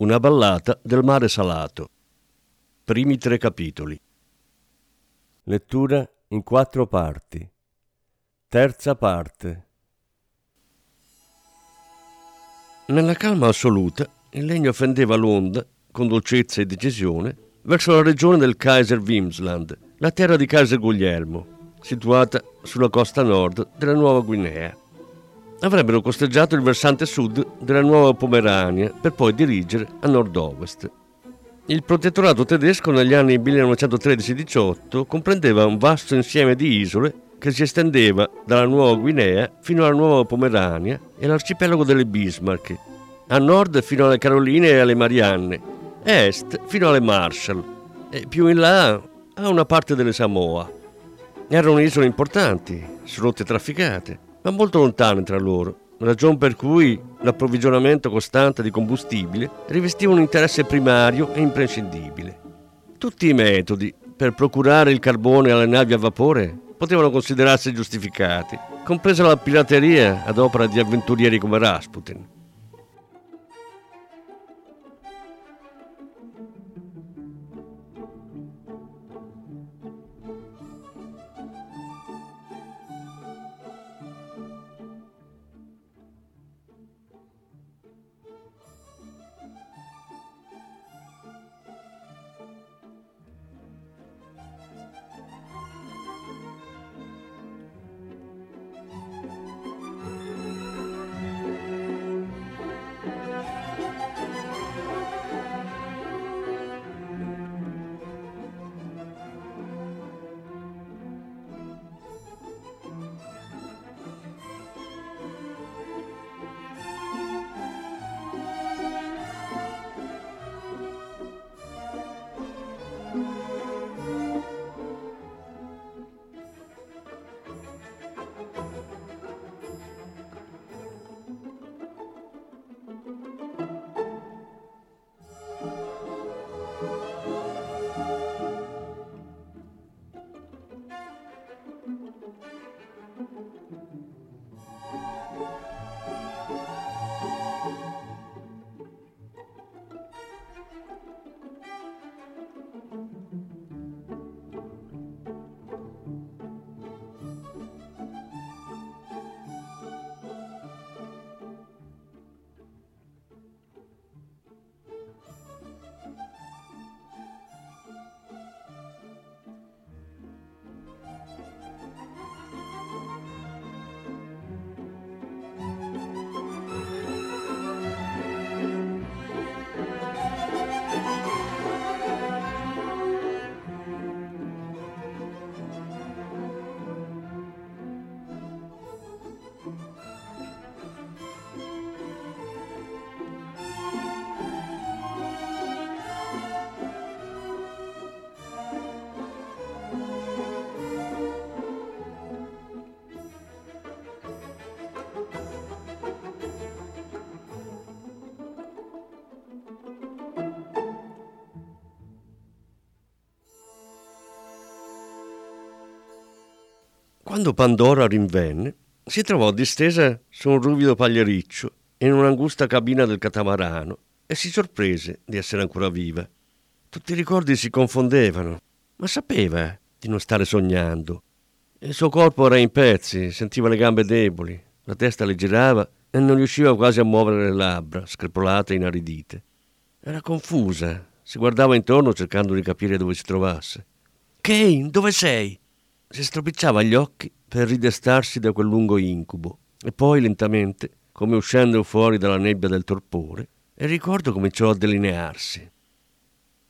una ballata del mare salato. Primi tre capitoli. Lettura in quattro parti. Terza parte. Nella calma assoluta, il legno fendeva l'onda, con dolcezza e decisione, verso la regione del Kaiser Wimsland, la terra di Kaiser Guglielmo, situata sulla costa nord della Nuova Guinea avrebbero costeggiato il versante sud della Nuova Pomerania per poi dirigere a nord-ovest. Il protettorato tedesco negli anni 1913-18 comprendeva un vasto insieme di isole che si estendeva dalla Nuova Guinea fino alla Nuova Pomerania e l'arcipelago delle Bismarck, a nord fino alle Caroline e alle Marianne, a est fino alle Marshall e più in là a una parte delle Samoa. Erano isole importanti, su rotte trafficate ma molto lontane tra loro, ragion per cui l'approvvigionamento costante di combustibile rivestiva un interesse primario e imprescindibile. Tutti i metodi per procurare il carbone alle navi a vapore potevano considerarsi giustificati, compresa la pirateria ad opera di avventurieri come Rasputin. Quando Pandora rinvenne, si trovò distesa su un ruvido pagliericcio in un'angusta cabina del catamarano e si sorprese di essere ancora viva. Tutti i ricordi si confondevano, ma sapeva di non stare sognando. Il suo corpo era in pezzi, sentiva le gambe deboli, la testa le girava e non riusciva quasi a muovere le labbra, screpolate e inaridite. Era confusa, si guardava intorno cercando di capire dove si trovasse. Kane, dove sei? Si stropicciava gli occhi per ridestarsi da quel lungo incubo e poi lentamente, come uscendo fuori dalla nebbia del torpore, il ricordo cominciò a delinearsi.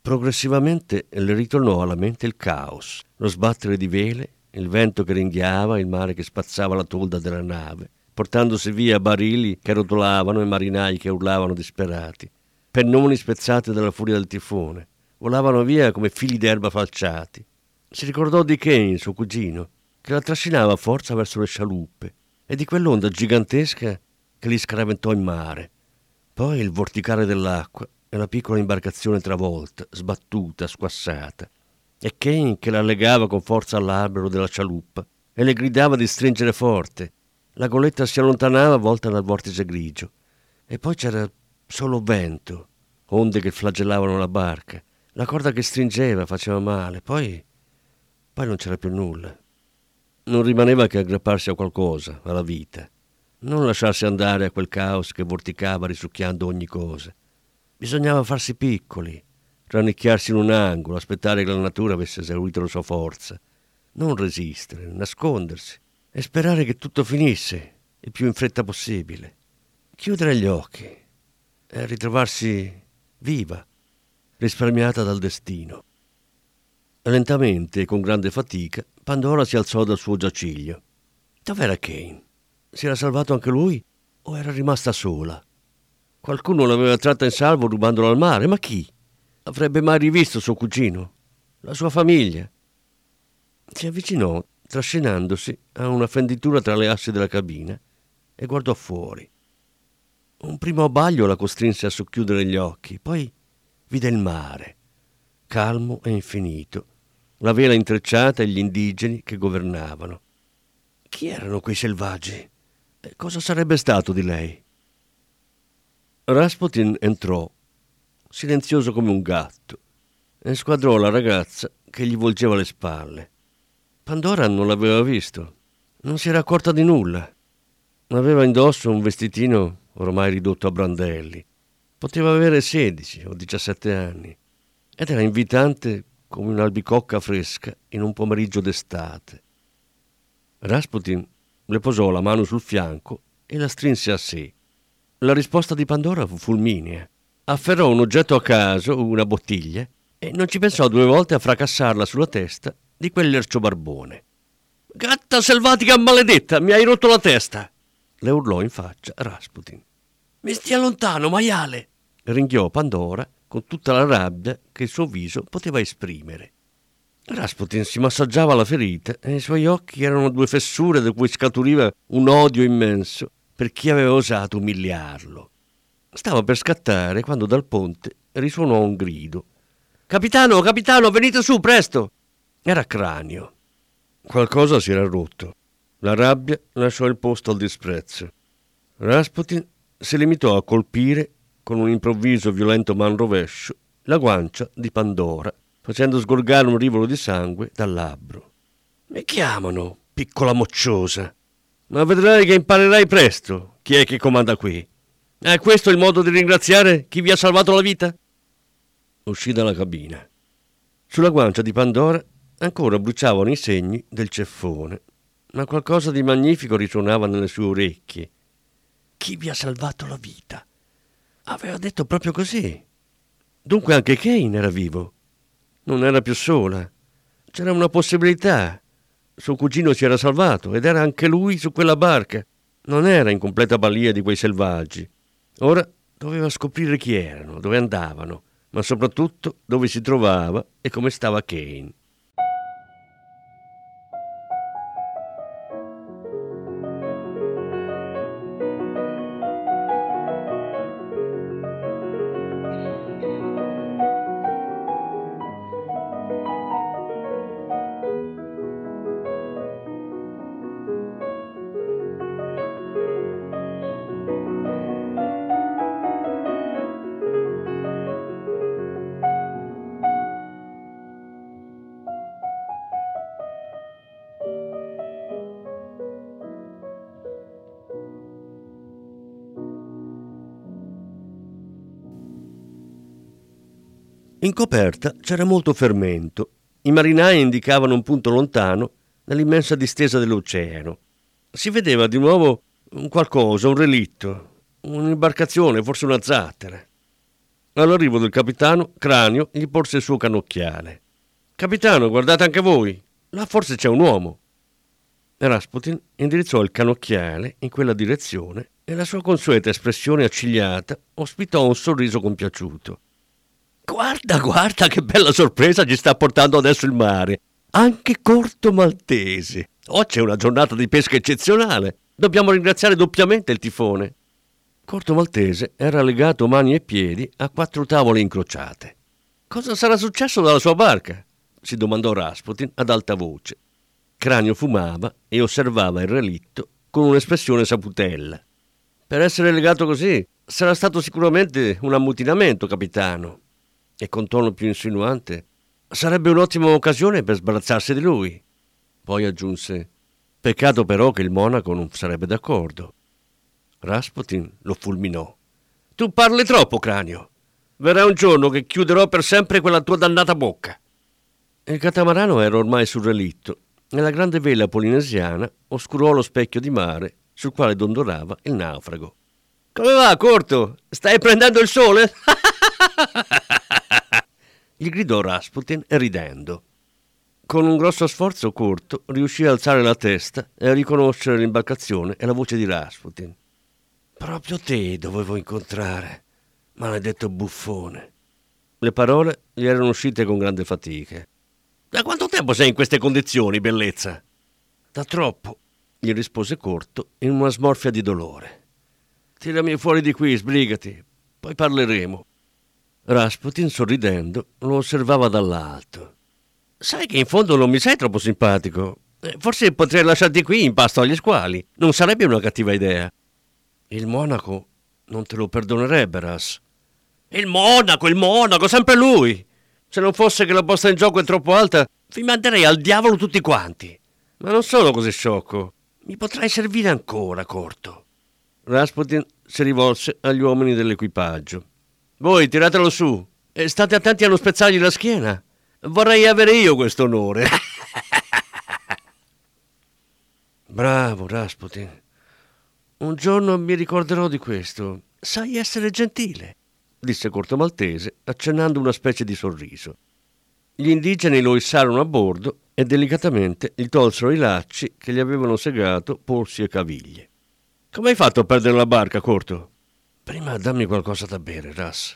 Progressivamente le ritornò alla mente il caos, lo sbattere di vele, il vento che ringhiava, il mare che spazzava la tolda della nave, portandosi via barili che rotolavano e marinai che urlavano disperati. pennoni spezzati dalla furia del tifone, volavano via come fili d'erba falciati. Si ricordò di Kane, suo cugino, che la trascinava a forza verso le scialuppe e di quell'onda gigantesca che li scaraventò in mare. Poi il vorticare dell'acqua e la piccola imbarcazione travolta, sbattuta, squassata, e Kane che la legava con forza all'albero della scialuppa e le gridava di stringere forte. La goletta si allontanava volta dal vortice grigio e poi c'era solo vento, onde che flagellavano la barca, la corda che stringeva, faceva male, poi, poi non c'era più nulla. Non rimaneva che aggrapparsi a qualcosa, alla vita, non lasciarsi andare a quel caos che vorticava risucchiando ogni cosa. Bisognava farsi piccoli, rannicchiarsi in un angolo, aspettare che la natura avesse esaurito la sua forza, non resistere, nascondersi e sperare che tutto finisse il più in fretta possibile. Chiudere gli occhi e ritrovarsi viva, risparmiata dal destino. Lentamente e con grande fatica, Pandora si alzò dal suo giaciglio. Dov'era Kane? Si era salvato anche lui o era rimasta sola? Qualcuno l'aveva tratta in salvo rubandolo al mare, ma chi? Avrebbe mai rivisto suo cugino? La sua famiglia? Si avvicinò, trascinandosi a una fenditura tra le assi della cabina, e guardò fuori. Un primo abbaglio la costrinse a socchiudere gli occhi, poi vide il mare, calmo e infinito, la vela intrecciata e gli indigeni che governavano. Chi erano quei selvaggi? E cosa sarebbe stato di lei? Rasputin entrò, silenzioso come un gatto, e squadrò la ragazza che gli volgeva le spalle. Pandora non l'aveva visto, non si era accorta di nulla. Aveva indosso un vestitino ormai ridotto a brandelli. Poteva avere 16 o 17 anni ed era invitante come un'albicocca fresca in un pomeriggio d'estate. Rasputin le posò la mano sul fianco e la strinse a sé. La risposta di Pandora fu fulminea. Afferrò un oggetto a caso, una bottiglia, e non ci pensò due volte a fracassarla sulla testa di quell'ercio barbone. Gatta selvatica maledetta, mi hai rotto la testa! le urlò in faccia Rasputin. Mi stia lontano, maiale! ringhiò Pandora con tutta la rabbia che il suo viso poteva esprimere. Rasputin si massaggiava la ferita e i suoi occhi erano due fessure da cui scaturiva un odio immenso per chi aveva osato umiliarlo. Stava per scattare quando dal ponte risuonò un grido. Capitano, capitano, venite su, presto! Era cranio. Qualcosa si era rotto. La rabbia lasciò il posto al disprezzo. Rasputin si limitò a colpire con un improvviso violento man rovescio la guancia di Pandora, facendo sgorgare un rivolo di sangue dal labbro. Mi chiamano, piccola mocciosa. Ma vedrai che imparerai presto chi è che comanda qui. È questo il modo di ringraziare chi vi ha salvato la vita? Uscì dalla cabina. Sulla guancia di Pandora ancora bruciavano i segni del ceffone, ma qualcosa di magnifico risuonava nelle sue orecchie. Chi vi ha salvato la vita? Aveva detto proprio così. Dunque anche Kane era vivo. Non era più sola. C'era una possibilità. Suo cugino si era salvato ed era anche lui su quella barca. Non era in completa balia di quei selvaggi. Ora doveva scoprire chi erano, dove andavano, ma soprattutto dove si trovava e come stava Kane. In coperta c'era molto fermento. I marinai indicavano un punto lontano nell'immensa distesa dell'oceano. Si vedeva di nuovo un qualcosa, un relitto, un'imbarcazione, forse una zattera. All'arrivo del capitano, Cranio gli porse il suo cannocchiale. Capitano, guardate anche voi. Là forse c'è un uomo. Rasputin indirizzò il canocchiale in quella direzione e la sua consueta espressione accigliata ospitò un sorriso compiaciuto. Guarda, guarda che bella sorpresa ci sta portando adesso il mare. Anche Corto Maltese. Oggi è una giornata di pesca eccezionale. Dobbiamo ringraziare doppiamente il tifone. Corto Maltese era legato mani e piedi a quattro tavole incrociate. Cosa sarà successo dalla sua barca? si domandò Rasputin ad alta voce. Cranio fumava e osservava il relitto con un'espressione saputella. Per essere legato così, sarà stato sicuramente un ammutinamento, capitano. E con tono più insinuante, sarebbe un'ottima occasione per sbarazzarsi di lui. Poi aggiunse, peccato però che il monaco non sarebbe d'accordo. Rasputin lo fulminò. Tu parli troppo, cranio. Verrà un giorno che chiuderò per sempre quella tua dannata bocca. Il catamarano era ormai sul relitto e la grande vela polinesiana oscurò lo specchio di mare sul quale dondolava il naufrago. Come va, Corto? Stai prendendo il sole? gli gridò Rasputin ridendo. Con un grosso sforzo Corto riuscì a alzare la testa e a riconoscere l'imbarcazione e la voce di Rasputin. Proprio te dovevo incontrare, maledetto buffone. Le parole gli erano uscite con grande fatica. Da quanto tempo sei in queste condizioni, bellezza? Da troppo, gli rispose Corto in una smorfia di dolore. Tirami fuori di qui, sbrigati, poi parleremo. Rasputin, sorridendo, lo osservava dall'alto. Sai che in fondo non mi sei troppo simpatico. Eh, forse potrei lasciarti qui in pasto agli squali. Non sarebbe una cattiva idea. Il monaco non te lo perdonerebbe, Ras. Il monaco, il monaco, sempre lui. Se non fosse che la posta in gioco è troppo alta, vi manderei al diavolo tutti quanti. Ma non sono così sciocco. Mi potrai servire ancora, corto. Rasputin si rivolse agli uomini dell'equipaggio. Voi tiratelo su e state attenti a non spezzargli la schiena. Vorrei avere io questo onore. Bravo, Rasputin. Un giorno mi ricorderò di questo. Sai essere gentile, disse Corto Maltese, accennando una specie di sorriso. Gli indigeni lo issarono a bordo e delicatamente gli tolsero i lacci che gli avevano segato polsi e caviglie. Come hai fatto a perdere la barca, Corto? Prima dammi qualcosa da bere, Ras.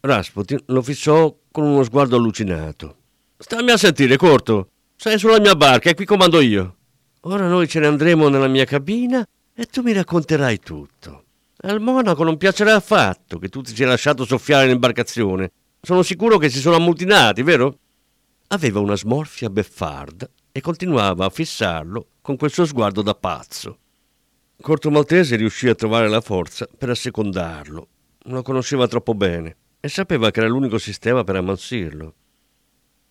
Rasputin lo fissò con uno sguardo allucinato. Stammi a sentire, Corto. Sei sulla mia barca e qui comando io. Ora noi ce ne andremo nella mia cabina e tu mi racconterai tutto. Al monaco non piacerà affatto che tu ti sia lasciato soffiare l'imbarcazione. Sono sicuro che si sono ammutinati, vero? Aveva una smorfia beffarda e continuava a fissarlo con quel suo sguardo da pazzo. Corto Maltese riuscì a trovare la forza per assecondarlo. Lo conosceva troppo bene e sapeva che era l'unico sistema per ammansirlo.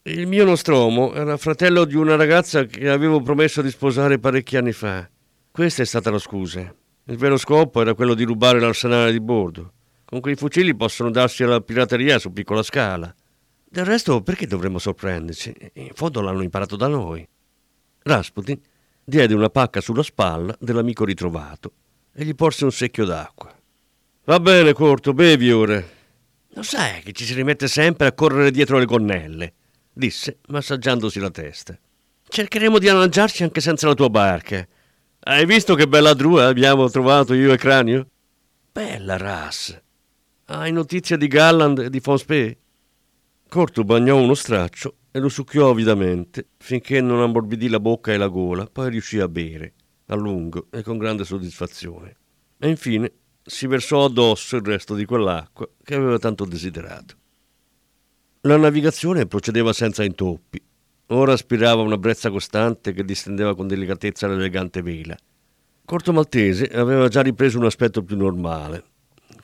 Il mio Nostromo era fratello di una ragazza che avevo promesso di sposare parecchi anni fa. Questa è stata la scusa. Il vero scopo era quello di rubare l'arsenale di bordo. Con quei fucili possono darsi alla pirateria su piccola scala. Del resto, perché dovremmo sorprenderci? In fondo l'hanno imparato da noi. Rasputin diede una pacca sulla spalla dell'amico ritrovato e gli porse un secchio d'acqua. Va bene, Corto, bevi ora. Lo sai che ci si rimette sempre a correre dietro le gonnelle, disse, massaggiandosi la testa. Cercheremo di arrangiarci anche senza la tua barca. Hai visto che bella drua abbiamo trovato io e Cranio? Bella Ras. Hai notizia di Galland e di Fonspé? Corto bagnò uno straccio e lo succhiò avidamente finché non ammorbidì la bocca e la gola, poi riuscì a bere, a lungo e con grande soddisfazione. E infine si versò addosso il resto di quell'acqua che aveva tanto desiderato. La navigazione procedeva senza intoppi. Ora aspirava una brezza costante che distendeva con delicatezza l'elegante vela. Corto Maltese aveva già ripreso un aspetto più normale,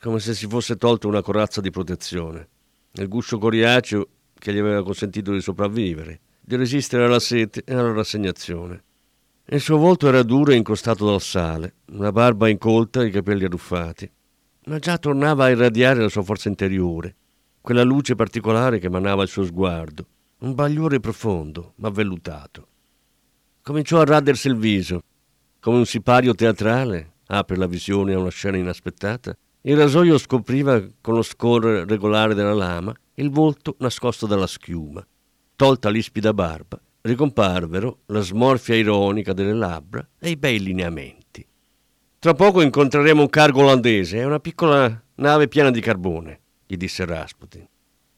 come se si fosse tolto una corazza di protezione. Il guscio coriaceo che gli aveva consentito di sopravvivere, di resistere alla sete e alla rassegnazione. Il suo volto era duro e incrostato dal sale, una barba incolta e i capelli arruffati, ma già tornava a irradiare la sua forza interiore, quella luce particolare che emanava il suo sguardo, un bagliore profondo, ma vellutato. Cominciò a radersi il viso, come un sipario teatrale apre la visione a una scena inaspettata. Il rasoio scopriva con lo scorrere regolare della lama il volto nascosto dalla schiuma. Tolta l'ispida barba, ricomparvero la smorfia ironica delle labbra e i bei lineamenti. Tra poco incontreremo un cargo olandese e una piccola nave piena di carbone, gli disse Rasputin.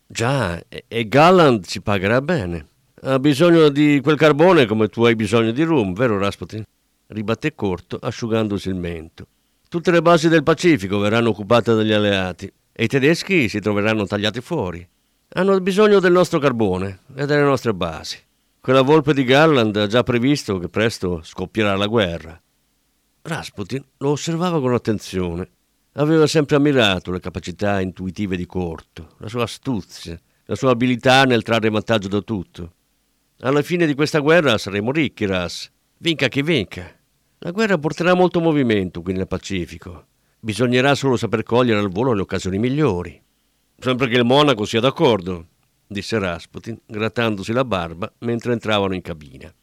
Già, e Galland ci pagherà bene. Ha bisogno di quel carbone come tu hai bisogno di rum, vero Rasputin? Ribatté corto, asciugandosi il mento. Tutte le basi del Pacifico verranno occupate dagli alleati e i tedeschi si troveranno tagliati fuori. Hanno bisogno del nostro carbone e delle nostre basi. Quella volpe di Garland ha già previsto che presto scoppierà la guerra. Rasputin lo osservava con attenzione. Aveva sempre ammirato le capacità intuitive di Corto, la sua astuzia, la sua abilità nel trarre vantaggio da tutto. Alla fine di questa guerra saremo ricchi, Ras. Vinca chi vinca. La guerra porterà molto movimento qui nel Pacifico. Bisognerà solo saper cogliere al volo le occasioni migliori. Sempre che il monaco sia d'accordo, disse Rasputin, grattandosi la barba mentre entravano in cabina.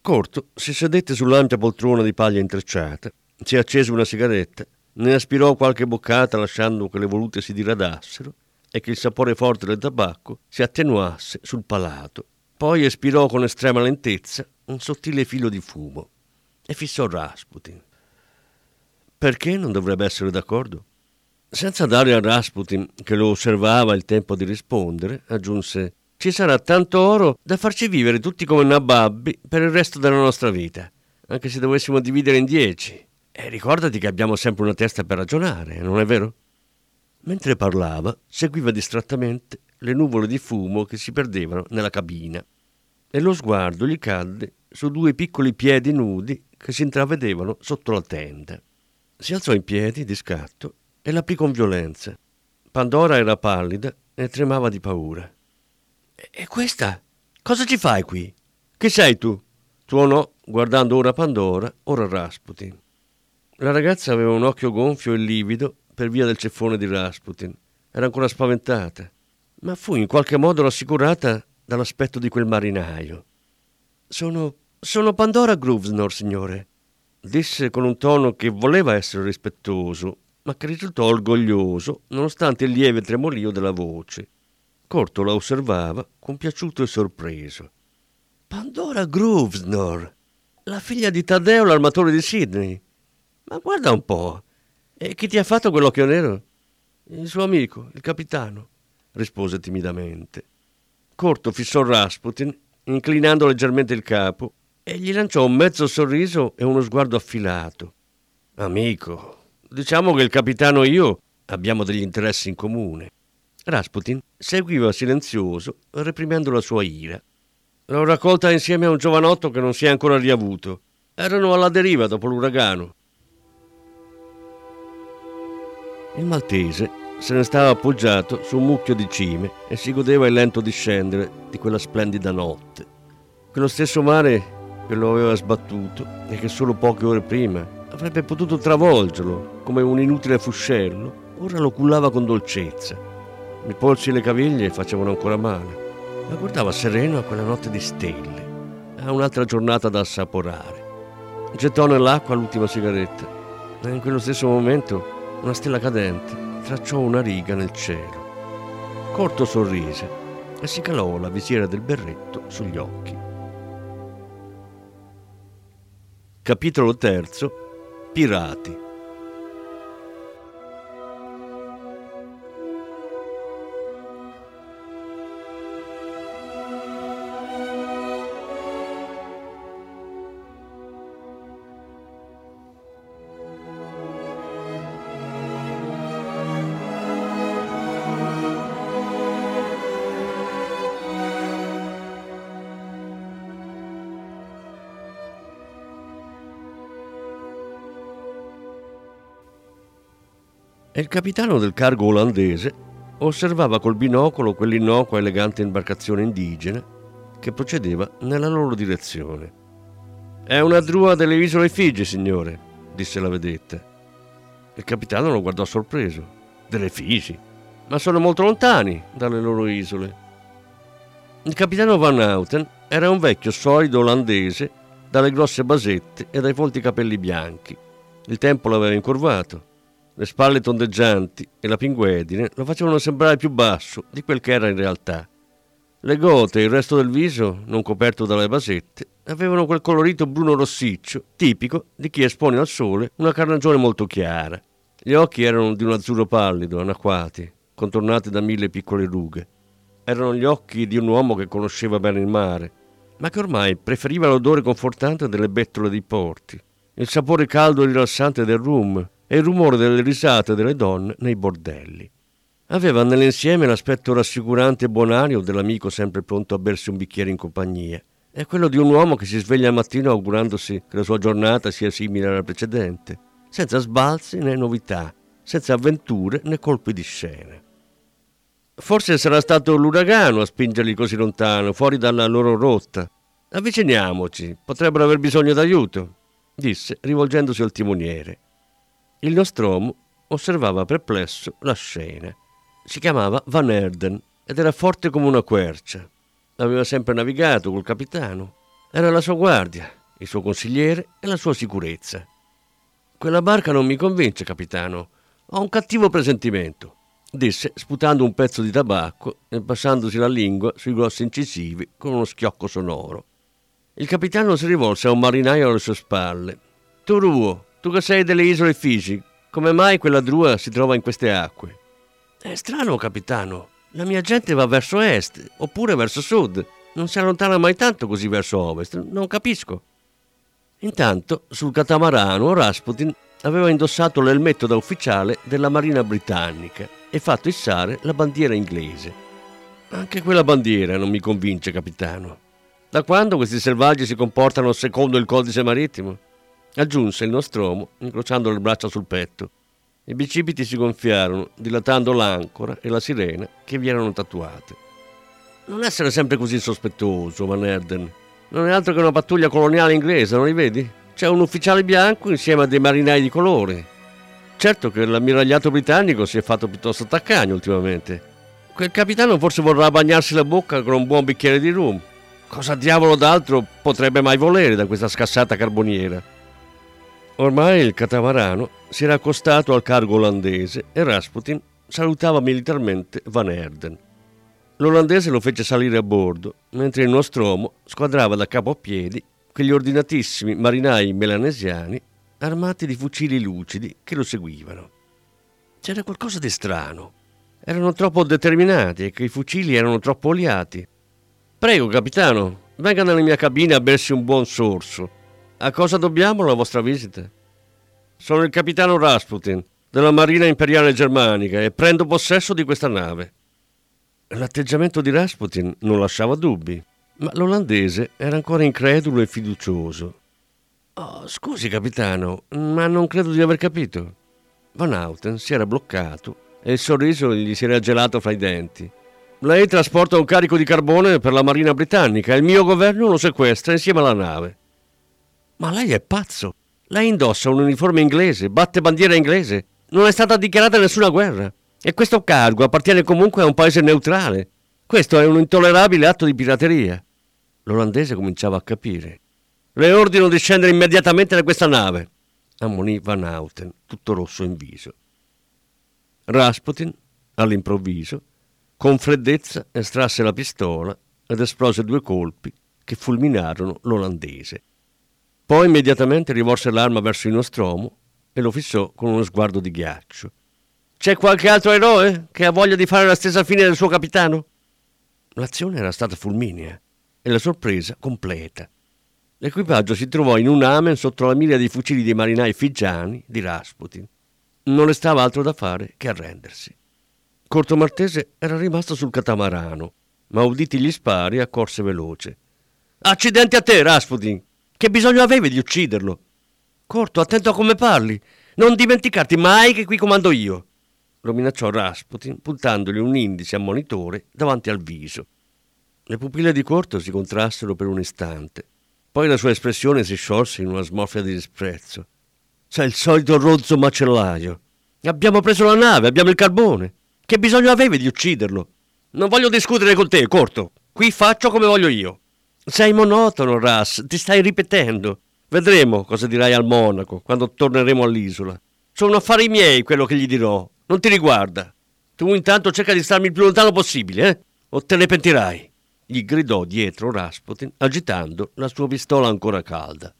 Corto si sedette sull'ampia poltrona di paglia intrecciata, si accese una sigaretta, ne aspirò qualche boccata lasciando che le volute si diradassero e che il sapore forte del tabacco si attenuasse sul palato. Poi espirò con estrema lentezza un sottile filo di fumo e fissò Rasputin. Perché non dovrebbe essere d'accordo? Senza dare a Rasputin, che lo osservava, il tempo di rispondere, aggiunse ci sarà tanto oro da farci vivere tutti come nababbi per il resto della nostra vita, anche se dovessimo dividere in dieci. E ricordati che abbiamo sempre una testa per ragionare, non è vero? Mentre parlava, seguiva distrattamente le nuvole di fumo che si perdevano nella cabina e lo sguardo gli cadde su due piccoli piedi nudi che si intravedevano sotto la tenda. Si alzò in piedi di scatto e l'aprì con violenza. Pandora era pallida e tremava di paura. E questa? Cosa ci fai qui? Chi sei tu? Tuonò, guardando ora Pandora, ora Rasputin. La ragazza aveva un occhio gonfio e livido per via del ceffone di Rasputin. Era ancora spaventata, ma fu in qualche modo rassicurata dall'aspetto di quel marinaio. Sono. Sono Pandora Gruvesnor, signore, disse con un tono che voleva essere rispettoso, ma che risultò orgoglioso nonostante il lieve tremolio della voce. Corto la osservava, compiaciuto e sorpreso. Pandora Gruvesnor, la figlia di Taddeo, l'armatore di Sydney. Ma guarda un po', e chi ti ha fatto quell'occhio nero? Il suo amico, il capitano, rispose timidamente. Corto fissò Rasputin, inclinando leggermente il capo, e gli lanciò un mezzo sorriso e uno sguardo affilato. Amico, Diciamo che il capitano e io abbiamo degli interessi in comune. Rasputin seguiva silenzioso, reprimendo la sua ira. L'ho raccolta insieme a un giovanotto che non si è ancora riavuto. Erano alla deriva dopo l'uragano. Il maltese se ne stava appoggiato su un mucchio di cime e si godeva il lento discendere di quella splendida notte. Quello stesso mare che lo aveva sbattuto e che solo poche ore prima avrebbe potuto travolgerlo come un inutile fuscello, ora lo cullava con dolcezza. I polsi e le caviglie facevano ancora male, ma guardava sereno a quella notte di stelle, a un'altra giornata da assaporare. Gettò nell'acqua l'ultima sigaretta e in quello stesso momento una stella cadente tracciò una riga nel cielo. Corto sorrise e si calò la visiera del berretto sugli occhi. Capitolo terzo Pirati capitano del cargo olandese osservava col binocolo quell'innocua elegante imbarcazione indigena che procedeva nella loro direzione. È una drua delle isole Figi, signore, disse la vedetta. Il capitano lo guardò sorpreso. Delle Figi? Ma sono molto lontani dalle loro isole. Il capitano Van Houten era un vecchio solido olandese dalle grosse basette e dai folti capelli bianchi. Il tempo l'aveva incurvato le spalle tondeggianti e la pinguedine lo facevano sembrare più basso di quel che era in realtà. Le gote e il resto del viso, non coperto dalle basette, avevano quel colorito bruno rossiccio, tipico di chi espone al sole una carnagione molto chiara. Gli occhi erano di un azzurro pallido, anacquati, contornati da mille piccole rughe. Erano gli occhi di un uomo che conosceva bene il mare, ma che ormai preferiva l'odore confortante delle bettole dei porti, il sapore caldo e rilassante del rum e il rumore delle risate delle donne nei bordelli. Aveva nell'insieme l'aspetto rassicurante e bonario dell'amico sempre pronto a bersi un bicchiere in compagnia e quello di un uomo che si sveglia al mattino augurandosi che la sua giornata sia simile alla precedente, senza sbalzi né novità, senza avventure né colpi di scena. Forse sarà stato l'uragano a spingerli così lontano, fuori dalla loro rotta. Avviciniamoci, potrebbero aver bisogno d'aiuto, disse rivolgendosi al timoniere. Il Nostromo osservava perplesso la scena. Si chiamava Van Erden ed era forte come una quercia. Aveva sempre navigato col capitano. Era la sua guardia, il suo consigliere e la sua sicurezza. Quella barca non mi convince, capitano. Ho un cattivo presentimento, disse sputando un pezzo di tabacco e passandosi la lingua sui grossi incisivi con uno schiocco sonoro. Il capitano si rivolse a un marinaio alle sue spalle. Tu, Ruo, tu che sei delle isole Figi, come mai quella drua si trova in queste acque? È strano, capitano. La mia gente va verso est, oppure verso sud. Non si allontana mai tanto così verso ovest. Non capisco. Intanto, sul catamarano, Rasputin aveva indossato l'elmetto da ufficiale della Marina britannica e fatto issare la bandiera inglese. Anche quella bandiera non mi convince, capitano. Da quando questi selvaggi si comportano secondo il codice marittimo? Aggiunse il Nostromo, incrociando le braccia sul petto. I bicipiti si gonfiarono, dilatando l'ancora e la sirena che vi erano tatuate. Non essere sempre così sospettoso, Van Erden. Non è altro che una pattuglia coloniale inglese, non li vedi? C'è un ufficiale bianco insieme a dei marinai di colore. Certo che l'ammiragliato britannico si è fatto piuttosto taccagno ultimamente. Quel capitano forse vorrà bagnarsi la bocca con un buon bicchiere di rum. Cosa diavolo d'altro potrebbe mai volere da questa scassata carboniera? Ormai il catamarano si era accostato al cargo olandese e Rasputin salutava militarmente Van Erden. L'olandese lo fece salire a bordo, mentre il Nostromo squadrava da capo a piedi quegli ordinatissimi marinai melanesiani armati di fucili lucidi che lo seguivano. C'era qualcosa di strano. Erano troppo determinati e che i fucili erano troppo oliati. Prego, capitano, venga nella mia cabina a bersi un buon sorso. A cosa dobbiamo la vostra visita? Sono il capitano Rasputin della Marina Imperiale Germanica e prendo possesso di questa nave. L'atteggiamento di Rasputin non lasciava dubbi, ma l'olandese era ancora incredulo e fiducioso. Oh, scusi, capitano, ma non credo di aver capito. Van Houten si era bloccato e il sorriso gli si era gelato fra i denti. Lei trasporta un carico di carbone per la Marina Britannica e il mio governo lo sequestra insieme alla nave. Ma lei è pazzo. Lei indossa un uniforme inglese, batte bandiera inglese. Non è stata dichiarata nessuna guerra. E questo cargo appartiene comunque a un paese neutrale. Questo è un intollerabile atto di pirateria. L'olandese cominciava a capire. Le ordino di scendere immediatamente da questa nave, ammonì Van Houten, tutto rosso in viso. Rasputin, all'improvviso, con freddezza estrasse la pistola ed esplose due colpi che fulminarono l'olandese. Poi immediatamente rivolse l'arma verso il Nostromo e lo fissò con uno sguardo di ghiaccio. C'è qualche altro eroe che ha voglia di fare la stessa fine del suo capitano? L'azione era stata fulminea e la sorpresa completa. L'equipaggio si trovò in un amen sotto la mira dei fucili dei marinai figiani di Rasputin. Non le stava altro da fare che arrendersi. Corto Martese era rimasto sul catamarano, ma uditi gli spari accorse veloce. Accidenti a te, Rasputin! Che bisogno avevi di ucciderlo? Corto, attento a come parli. Non dimenticarti mai che qui comando io. Lo minacciò Rasputin, puntandogli un indice ammonitore davanti al viso. Le pupille di Corto si contrassero per un istante. Poi la sua espressione si sciolse in una smorfia di disprezzo. Sei il solito rozzo macellaio. Abbiamo preso la nave, abbiamo il carbone. Che bisogno avevi di ucciderlo? Non voglio discutere con te, Corto. Qui faccio come voglio io. Sei monotono, Ras, ti stai ripetendo. Vedremo cosa dirai al monaco quando torneremo all'isola. Sono affari miei quello che gli dirò, non ti riguarda. Tu intanto cerca di starmi il più lontano possibile, eh? O te ne pentirai. gli gridò dietro Rasputin agitando la sua pistola ancora calda.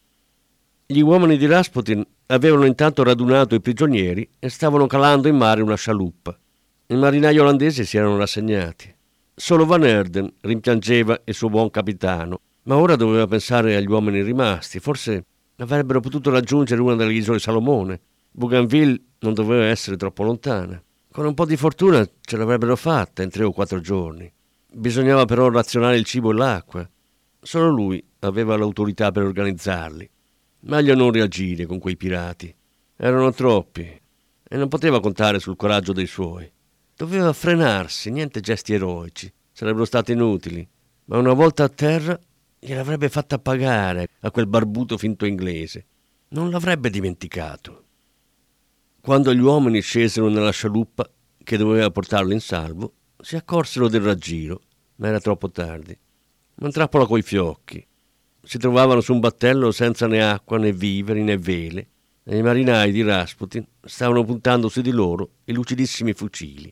Gli uomini di Rasputin avevano intanto radunato i prigionieri e stavano calando in mare una scialuppa. I marinai olandesi si erano rassegnati. Solo Van Erden rimpiangeva il suo buon capitano, ma ora doveva pensare agli uomini rimasti. Forse avrebbero potuto raggiungere una delle isole Salomone. Bougainville non doveva essere troppo lontana. Con un po' di fortuna ce l'avrebbero fatta in tre o quattro giorni. Bisognava però razionare il cibo e l'acqua. Solo lui aveva l'autorità per organizzarli. Meglio non reagire con quei pirati. Erano troppi e non poteva contare sul coraggio dei suoi. Doveva frenarsi, niente gesti eroici. Sarebbero stati inutili. Ma una volta a terra gliel'avrebbe fatta pagare a quel barbuto finto inglese. Non l'avrebbe dimenticato. Quando gli uomini scesero nella scialuppa che doveva portarlo in salvo, si accorsero del raggiro, ma era troppo tardi. Non trappola coi fiocchi. Si trovavano su un battello senza né acqua, né viveri, né vele, e i marinai di Rasputin stavano puntando su di loro i lucidissimi fucili.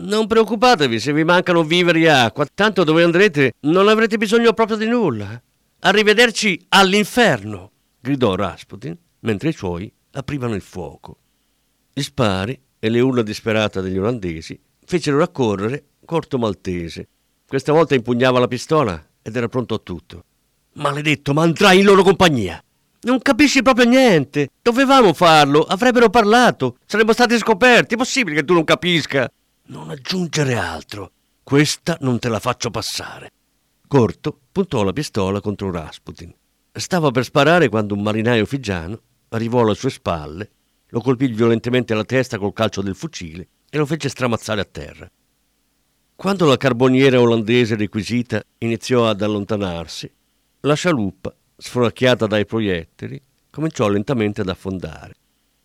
Non preoccupatevi se vi mancano viveri e acqua, tanto dove andrete non avrete bisogno proprio di nulla. Arrivederci all'inferno, gridò Rasputin, mentre i suoi aprivano il fuoco. Gli spari e le urla disperate degli olandesi fecero raccorrere Corto Maltese. Questa volta impugnava la pistola ed era pronto a tutto. Maledetto, ma andrai in loro compagnia. Non capisci proprio niente. Dovevamo farlo, avrebbero parlato, saremmo stati scoperti. È possibile che tu non capisca? Non aggiungere altro. Questa non te la faccio passare. Corto puntò la pistola contro Rasputin. Stava per sparare quando un marinaio figiano arrivò alle sue spalle lo colpì violentemente alla testa col calcio del fucile e lo fece stramazzare a terra. Quando la carboniera olandese requisita iniziò ad allontanarsi, la scialuppa, sforacchiata dai proiettili, cominciò lentamente ad affondare.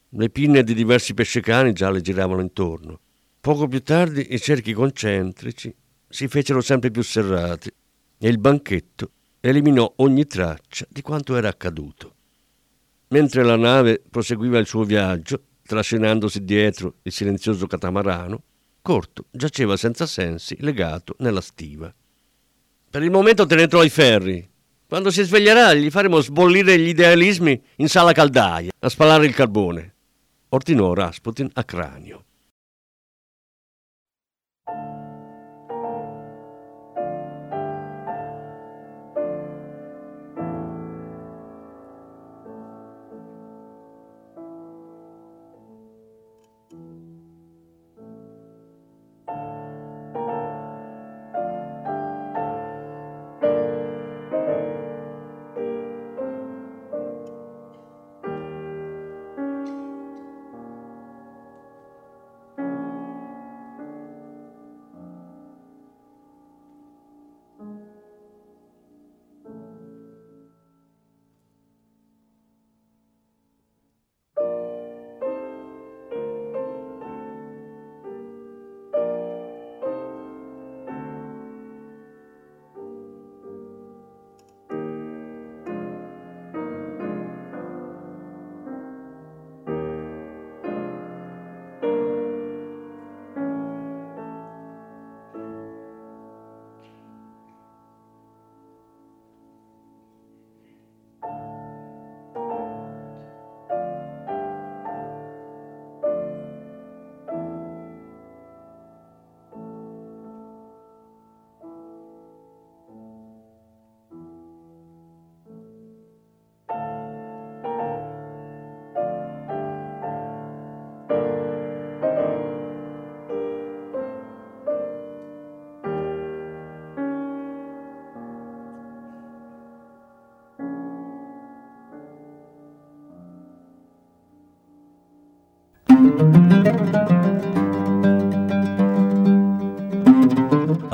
Le pinne di diversi pescecani già le giravano intorno. Poco più tardi i cerchi concentrici si fecero sempre più serrati e il banchetto eliminò ogni traccia di quanto era accaduto. Mentre la nave proseguiva il suo viaggio, trascinandosi dietro il silenzioso catamarano, Corto giaceva senza sensi, legato nella stiva. Per il momento tenetelo ai ferri. Quando si sveglierà gli faremo sbollire gli idealismi in sala caldaia, a spalare il carbone. Ordinò Rasputin a cranio.